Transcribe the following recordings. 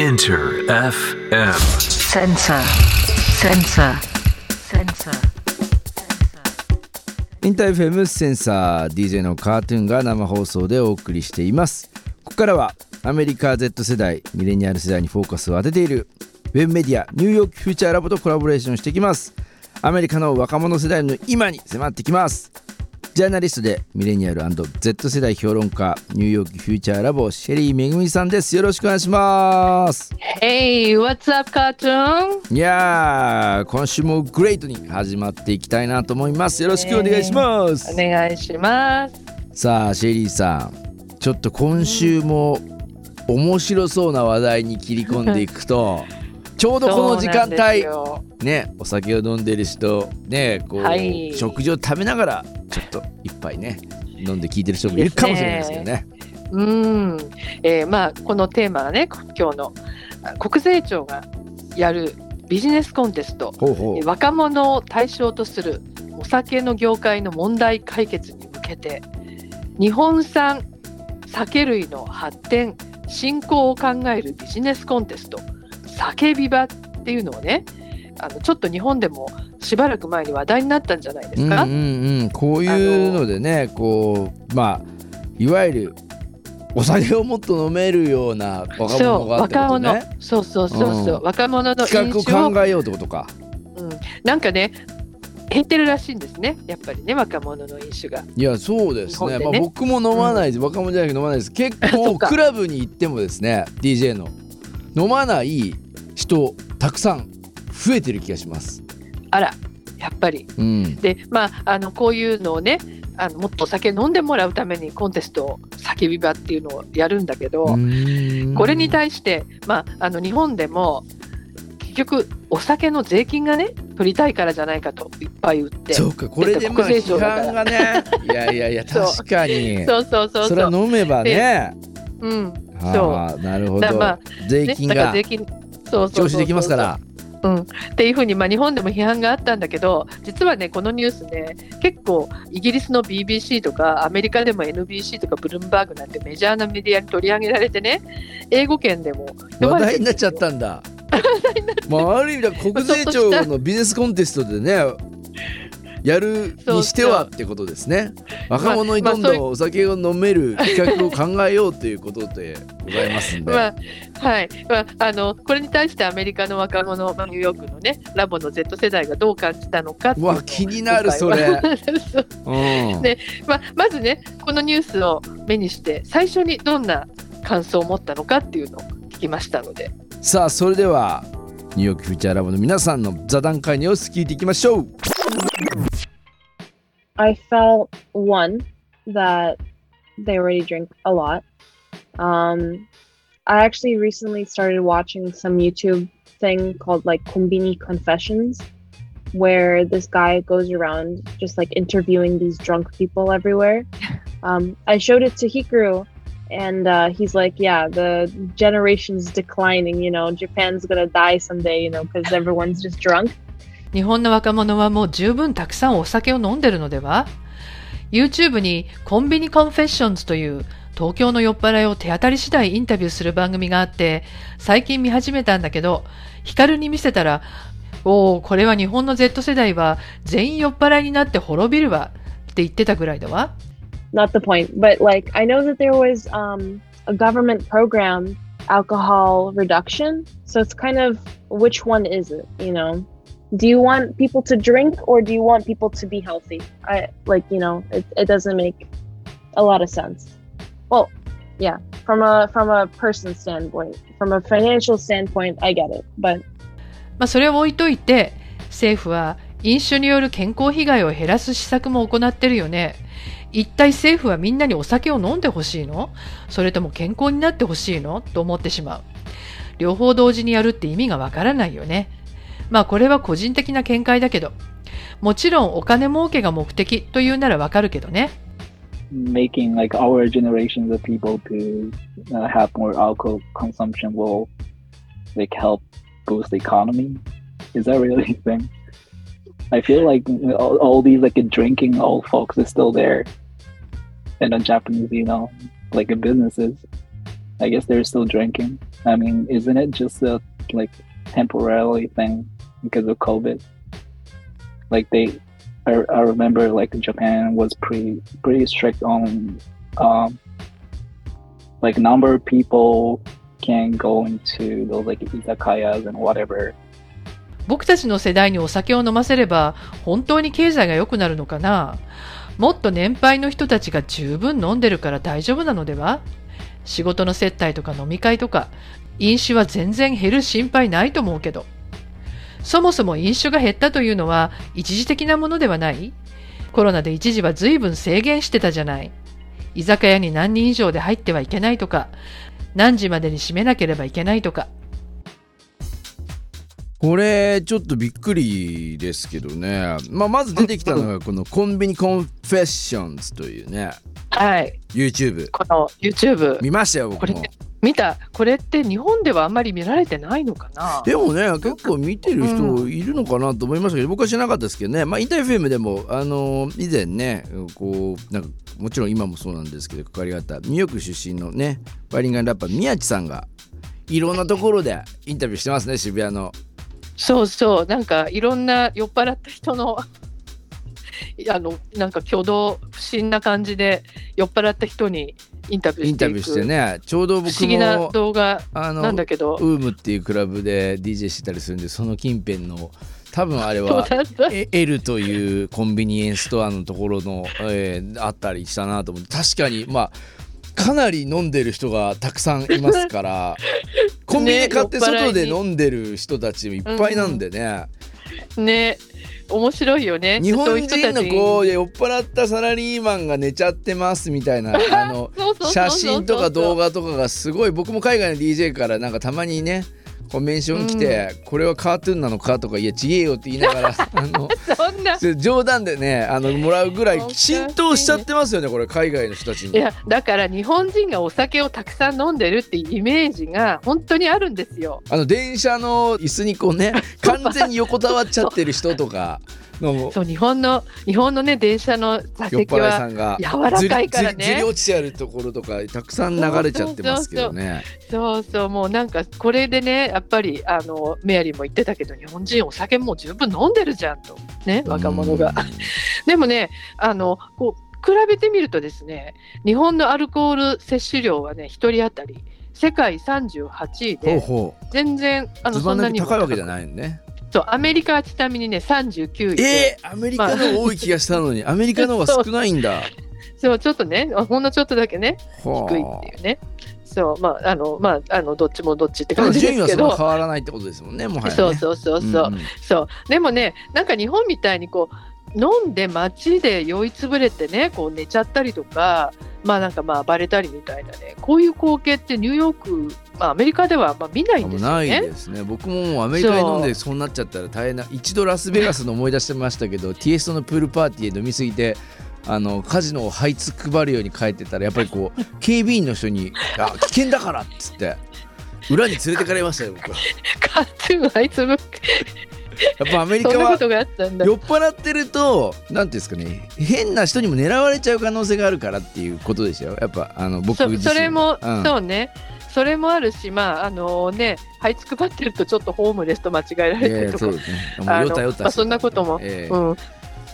Inter FM. Sensor. Sensor. Sensor. インター FM センサー DJ のカートゥーンが生放送でお送りしていますここからはアメリカ Z 世代ミレニアル世代にフォーカスを当てているウェブメディアニューヨークフューチャーラボとコラボレーションしていきますアメリカの若者世代の今に迫ってきますジャーナリストでミレニアル &Z 世代評論家ニューヨークフューチャーラボシェリーめぐみさんですよろしくお願いします Hey, what's up, cartoon? いやー今週もグレートに始まっていきたいなと思いますよろしくお願いします、お願いします。さあシェリーさんちょっと今週も面白そうな話題に切り込んでいくとちょうどこの時間帯。よ。ねお酒を飲んでる人ねこう、はい。食事を食べながらちょっと一杯ね飲んで聞いてる人もいるかもしれないですけどね。うん、えーまあこのテーマはね、今日のあ国税庁がやるビジネスコンテスト、若者を対象とするお酒の業界の問題解決に向けて、日本産酒類の発展振興を考えるビジネスコンテスト、酒ビバっていうのをね、あのちょっと日本でもしばらく前に話題になったんじゃないですか？うんうんうん、こういうのでねこうまあいわゆるお酒をもっと飲めるような若そう者がってこ若者とね。そうそうそうそう、う。ん。若者の企画を考えようってことか。うん、なんかね減ってるらしいんですね。やっぱりね若者の飲酒が。いやそうですね。ね。まあ、僕も飲まないです、若者じゃなくて飲まないです。結構 クラブに行ってもですね DJ の。飲まない人たくさん増えてる気がします。あらやっぱり。うん、でまああのこういうのをねあのもっとお酒飲んでもらうためにコンテストを叫び場っていうのをやるんだけど、これに対して、まあ、あの日本でも結局お酒の税金がね取りたいからじゃないかといっぱい売って。そうかこれでまあ批判がねいやいやいや そう。確かに。そうそうそうそれはそう飲めばね。うん。ああなるほど、だまあね、税金が。だから税金そうそうそうそう。徴収できますから。うん、っていうふうに、まあ、日本でも批判があったんだけど実はねこのニュースね結構イギリスの BBC とかアメリカでも NBC とかブルームバーグなんてメジャーなメディアに取り上げられてね英語圏でも話題になっちゃったんだ。まあある意味では国税庁のビジネスコンテストでねやるにしてはってことですね。若者にどんどんお酒を飲める企画を考えようということでございますんで、まあはい。まあ、あのこれに対してアメリカの若者、まあニューヨークのねラボの Z 世代がどう感じたのかわ気になるそれ。う。うん。ねまあ、まずねこのニュースを目にして最初にどんな感想を持ったのかっていうのを聞きましたので。さあそれではニューヨークフューチャーラボの皆さんの座談会の様子聞いていきましょう I felt one that they already drink a lot. Um, I actually recently started watching some YouTube thing called like Kombini Confessions, where this guy goes around just like interviewing these drunk people everywhere. Um, I showed it to Hikaru, and uh, he's like, "Yeah, the generation's declining. You know, Japan's gonna die someday. You know, because everyone's just drunk." 日本の若者はもう十分たくさんお酒を飲んでるのでは ?YouTube にコンビニコンフェッションズという東京の酔っ払いを手当たり次第インタビューする番組があって最近見始めたんだけどヒカルに見せたらおおこれは日本の Z 世代は全員酔っ払いになって滅びるわって言ってたぐらいだわ。not the point but like i know that there was um, a government program alcohol reduction so it's kind of which one is it you know? Do you want people to drink or do you want people to be healthy i like you know it, it doesn't make a lot of sense well yeah from a from a person standpoint from a financial standpoint i get it but まあ、それを置いといて政府は飲酒による健康被害を減らす施策も行ってるよね一体政府はみんなにお酒を飲んでほしいのそれとも健康になってほしいのと思ってしまう両方同時にやるって意味がわからないよねまあこれは個人的な見解だけどもちろんお金儲けが目的というならわかるけどね making like our generations of people to uh, have more alcohol consumption will like help boost the economy is that really a thing i feel like all, all these like drinking old folks is still there in the japanese you know like in businesses i guess they're still drinking I mean, isn't it just a like temporarily thing because of COVID? Like they, I, I remember like Japan was pretty pretty strict on um like number of people can go into those like izakayas and whatever. 僕たちの世代にお酒を飲ませれば本当に経済が良くなるのかなもっと年配の人たちが十分飲んでるから大丈夫なのでは仕事の接待とか飲み会とか飲酒は全然減る心配ないと思うけど。そもそも飲酒が減ったというのは一時的なものではない。コロナで一時は随分制限してたじゃない。居酒屋に何人以上で入ってはいけないとか何時までに閉めなければいけないとか。これちょっとびっくりですけどね、まあ、まず出てきたのがこのコンビニ Confessions というね。はい。YouTube この YouTube 見ましたよ僕も。これ見た。これって日本ではあんまり見られてないのかな？でもね結構見てる人いるのかなと思いましたけど、僕は知らなかったですけどね。まあ InterFM でもあの以前ねこうなんかもちろん今もそうなんですけど関わりがあったニューヨーク出身のねバイリンガンラッパー宮地さんがいろんなところでインタビューしてますね渋谷のそうそう。なんかいろんな酔っ払った人の あのなんか挙動不審な感じで酔っ払った人にインタビューインタしていく。ビューしてね。ちょうど不僕思議なも動画あのなんだけど。ウームっていうクラブで DJ してたりするんでその近辺の多分あれは L というコンビニエンスストアのところの、えーあったりしたなと思って。確かにまあかなり飲んでる人がたくさんいますから コンビニで買って外で飲んでる人たちもいっぱいなんでね、ね面白いよね。日本人人のこう酔っ払ったサラリーマンが寝ちゃってますみたいなあの写真とか動画とかがすごい。僕も海外の DJ からなんかたまにねコメンション来て、これはカートゥーンなのかとかいやちげえよって言いながら あの冗談でねあのもらうぐらい浸透しちゃってますよねこれ海外の人たちに。いやだから日本人がお酒をたくさん飲んでるっていうイメージが本当にあるんですよ。あの電車の椅子にこうね完全に横たわっちゃってる人とかの そう日本の日本のね電車の座席は柔らかいからねずり落ちてあるところとかたくさん流れちゃってますけどね。そうそうもうなんかこれでねやっぱりあのメアリーも言ってたけど日本人お酒もう十分飲んでるじゃんとね若者が。でもねあのこう比べてみるとですね日本のアルコール摂取量はね1人当たり世界38位でほ全然あのそんなにも高いわけじゃないのね。そうアメリカはちなみにね39位。で、えー、アメリカの多い気がしたのに、アメリカの方が少ないんだ。そう。ちょっとねほんのちょっとだけねは低いっていうね。そうまああのまああのどっちもどっちって感じで順位はすけど変わらないってことですもんね、もはや、ね。そうそうそうそう、んん。そう。でもねなんか日本みたいにこう飲んで街で酔いつぶれてねこう寝ちゃったりとかまあなんかまあ暴れたりみたいなねこういう光景ってニューヨーク、まあ、アメリカではまあ見ないんですよないね。ですね。僕もアメリカに飲んでそう。なっちゃったら大変な一度ラスベガスの思い出してましたけど ティエストのプールパーティーで飲みすぎてあのカジノを這いつくばるように帰ってたらやっぱりこう 警備員の人に「あ危険だから」っつって裏に連れてかれましたよ僕は。カットゥーンあいつもやっぱアメリカは。酔っ払ってると何ていうんですかね変な人にも狙われちゃう可能性があるからっていうことでしょやっぱあの僕そ自身それも、うん。そうねそれもあるしまああのね這いつくばってるとちょっとホームレスと間違えられたりとかそうですね。あのまあそんなことも。ええ。うん、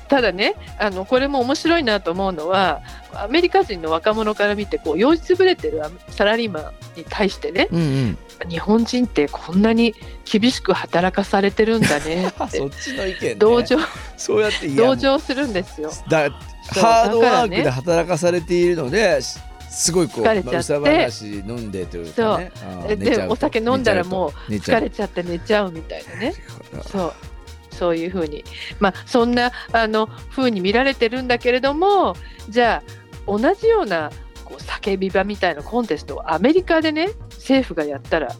ただねあのこれも面白いなと思うのはアメリカ人の若者から見てこう酔いつぶれてるサラリーマンに対してねうんうん。日本人ってこんなに厳しく働かされてるんだねっ そてっちの意見、ね、同情そうやって同情するんですよ。だハードワークで働かされているので、しすごいこう、疲れちゃって。まあ、うさばらし飲んでというかね。あーえ寝ちゃう。とでお酒飲んだらもう疲れちゃって寝ちゃうみたいなね。とそう。そういうふうに。まあそんなあの風に見られてるんだけれどもじゃあ同じようなこう叫び場みたいなコンテストをアメリカでね政府がやったら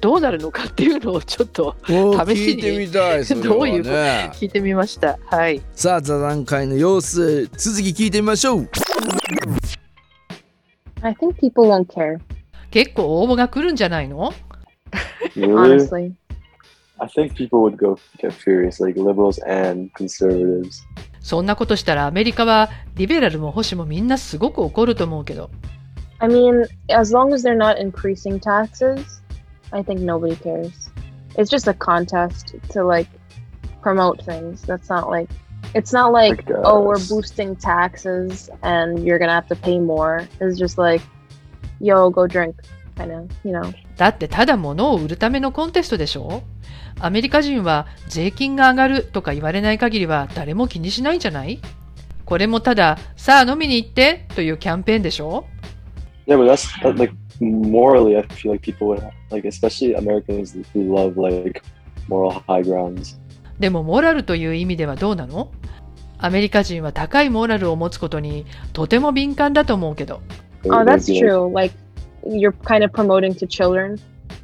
どうなるのかっていうのをちょっと試しに聞いてみたいね、どういう聞いてみました。はい。さあ座談会の様子続き聞いてみましょう I think people won't care, 結構応募が来るんじゃないの Really? honestly. I think people would go get furious, like liberals and conservatives. そんなことしたらアメリカはリベラルも保守もみんなすごく怒ると思うけど I mean, as long as they're not increasing taxes, I think nobody cares. It's just a contest to like promote things. That's not like it's not like Like, uh, oh we're s- boosting taxes and you're gonna have to pay more. It's just like yo go drink kind of you know. だってただ物を売るためのコンテストでしょアメリカ人は税金が上がるとか言われない限りは誰も気にしないんじゃないこれもただ、さあ飲みに行ってというキャンペーンでしょ Yeah, but that's that, like morally, I feel like people would like, especially Americans who love like moral high grounds. でもモラルという意味ではどうなのアメリカ人は高いモラルを持つことにとても敏感だと思うけど Oh, that's true. Like you're kind of promoting to children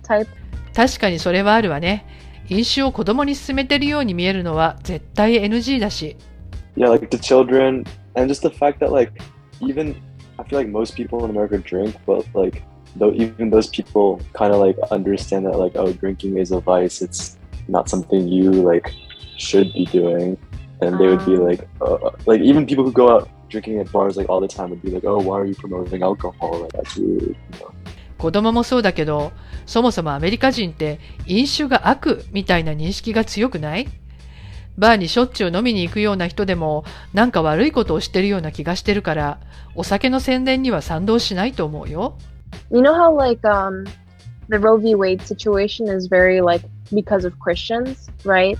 type. 確かにそれはあるわね。飲酒を子供に勧めてるように見えるのは絶対 NG だし。yeah, like the children, and just the fact that like even I feel like most people in America drink, but like though even those people kind of like understand that like oh drinking is a vice, it's not something you like should be doing, and they would be Ah. like uh, like even people who go out drinking at bars like all the time would be like oh why are you promoting alcohol like that's really you know 子供もそうだけど、そもそもアメリカ人って飲酒が悪みたいな認識が強くないバーにしょっちゅう飲みに行くような人でもなんか悪いことをしてるような気がしてるから、お酒の宣伝には賛同しないと思うよ。You know how like um the Roe v. Wade situation is very like because of Christians, right?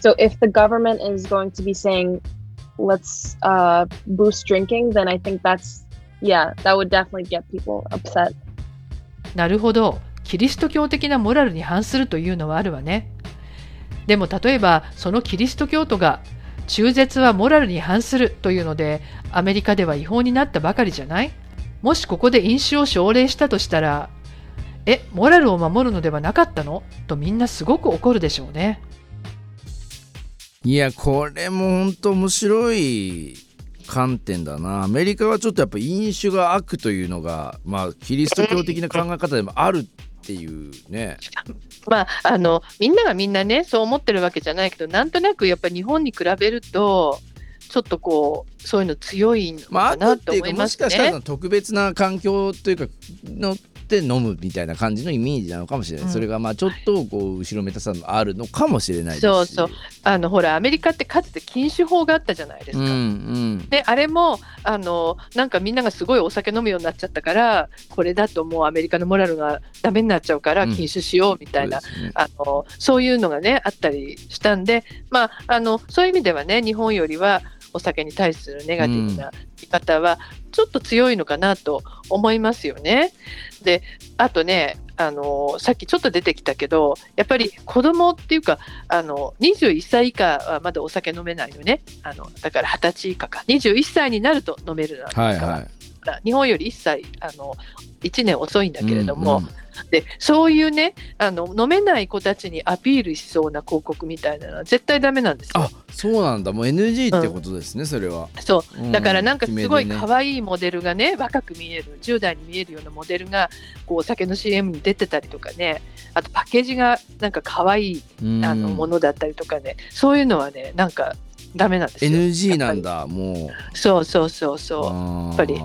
So if the government is going to be saying let's uh boost drinking, then I think that's yeah, that would definitely get people upset. なるほど。キリスト教的なモラルに反するというのはあるわね。でも例えばそのキリスト教徒が中絶はモラルに反するというのでアメリカでは違法になったばかりじゃないもしここで飲酒を奨励したとしたらえ、モラルを守るのではなかったの？とみんなすごく怒るでしょうね。いやこれも本当面白い観点だな。アメリカはちょっとやっぱ飲酒が悪というのがまあキリスト教的な考え方でもあるっていうね。まあ、あのみんながみんなねそう思ってるわけじゃないけどなんとなくやっぱり日本に比べるとちょっとこうそういうの強いのまあかなと悪っていうかも思いますしかしたら特別な環境というかのって飲むみたいな感じのイメージなのかもしれない、うん。それがまあちょっとこう後ろめたさもあるのかもしれないですし。そうそう。あのほらアメリカってかつて禁酒法があったじゃないですか。うんうん。であれもあのなんかみんながすごいお酒飲むようになっちゃったからこれだともうアメリカのモラルがダメになっちゃうからうん。禁酒しようみたいな、そうですね。あのそういうのがねあったりしたんで、まあ、あのそういう意味ではね日本よりはお酒に対するネガティブな見方はちょっと強いのかなと思いますよね。であとねあのさっきちょっと出てきたけどやっぱり子供っていうかあの21歳以下はまだお酒飲めないよね。あのだから20歳以下か。21歳になると飲めるなんですから、はいはい。日本より1歳あの1年遅いんだけれども、うんうんでそういうねあの飲めない子たちにアピールしそうな広告みたいなのは絶対ダメなんですよ。あ。そうなんだ。もう NG ってことですね、それは、そう。うん。だからなんかすごい可愛いモデルがね若く見える10代に見えるようなモデルがこうお酒の CM に出てたりとかねあとパッケージがなんか可愛いうん。あのものだったりとかねそういうのはねなんかダメなんですよ。NG なんだもうそうそうそうそう。やっぱり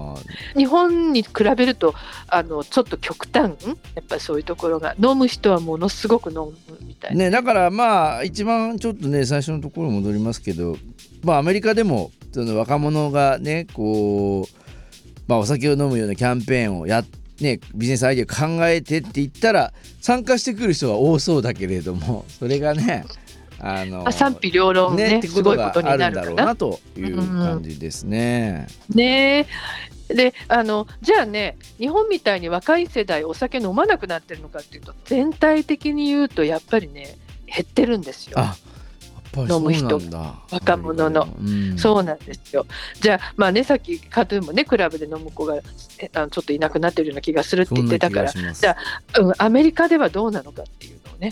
日本に比べるとあのちょっと極端やっぱりそういうところが飲む人はものすごく飲むみたいな。ねだからまあ一番ちょっとね最初のところに戻りますけどまあアメリカでもその若者がねこうまあお酒を飲むようなキャンペーンをやっね、ビジネスアイデア考えてって言ったら参加してくる人は多そうだけれどもそれがねあのあ賛否両論ねってすことがごいことにあるんだろうなるかな。なという感じですね。ねえであのじゃあね日本みたいに若い世代お酒飲まなくなってるのかっていうと全体的に言うとやっぱりね減ってるんですよ。あやっぱりそうなんだ若者のうんそうなんですよ。じゃあ、まあね、さっきカトゥーンもね、クラブで飲む子がえあのちょっといなくなってるような気がするって言ってたからじゃうん、アメリカではどうなのかっていうのをね、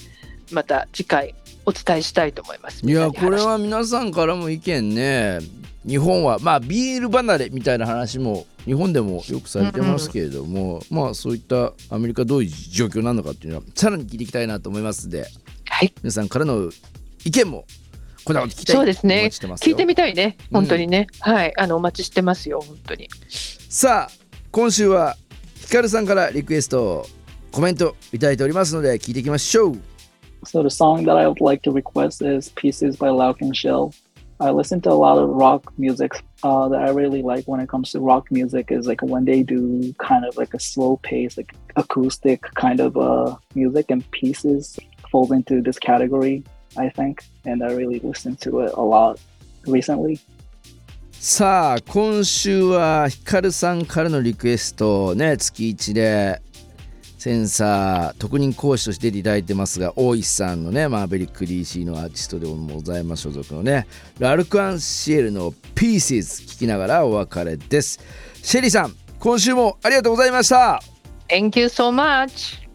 また次回お伝えしたいと思います。いやこれは皆さんからも意見ね。日本はまあビール離れみたいな話も日本でもよくされてますけれども、まあそういったアメリカどういう状況なのかっていうのはさらに聞いていきたいなと思いますのではい、皆さんからの意見もこんなこと聞きたいそうですね。聞いてみたいね、本当にね、はい、あのお待ちしてますよ、本当に。さあ今週はヒカルさんからリクエストコメントいただいておりますので聞いていきましょう So the song that I would like to request is Pieces by Lauk and Shell. I listen to a lot of rock music uh, that I really like when it comes to rock music is like when they do kind of like a slow pace, like acoustic kind of uh, music and pieces falls into this category, I think. And I really listen to it a lot recently. さあ今週はヒカルさんからのリクエストをね月1で センサー特任講師として出ていただいてますが大石さんのねマーベリック DC のアーティストでもございます所属のねラルク・アンシエルのピーシーズ聞きながらお別れですシェリーさん今週もありがとうございました Thank you so much!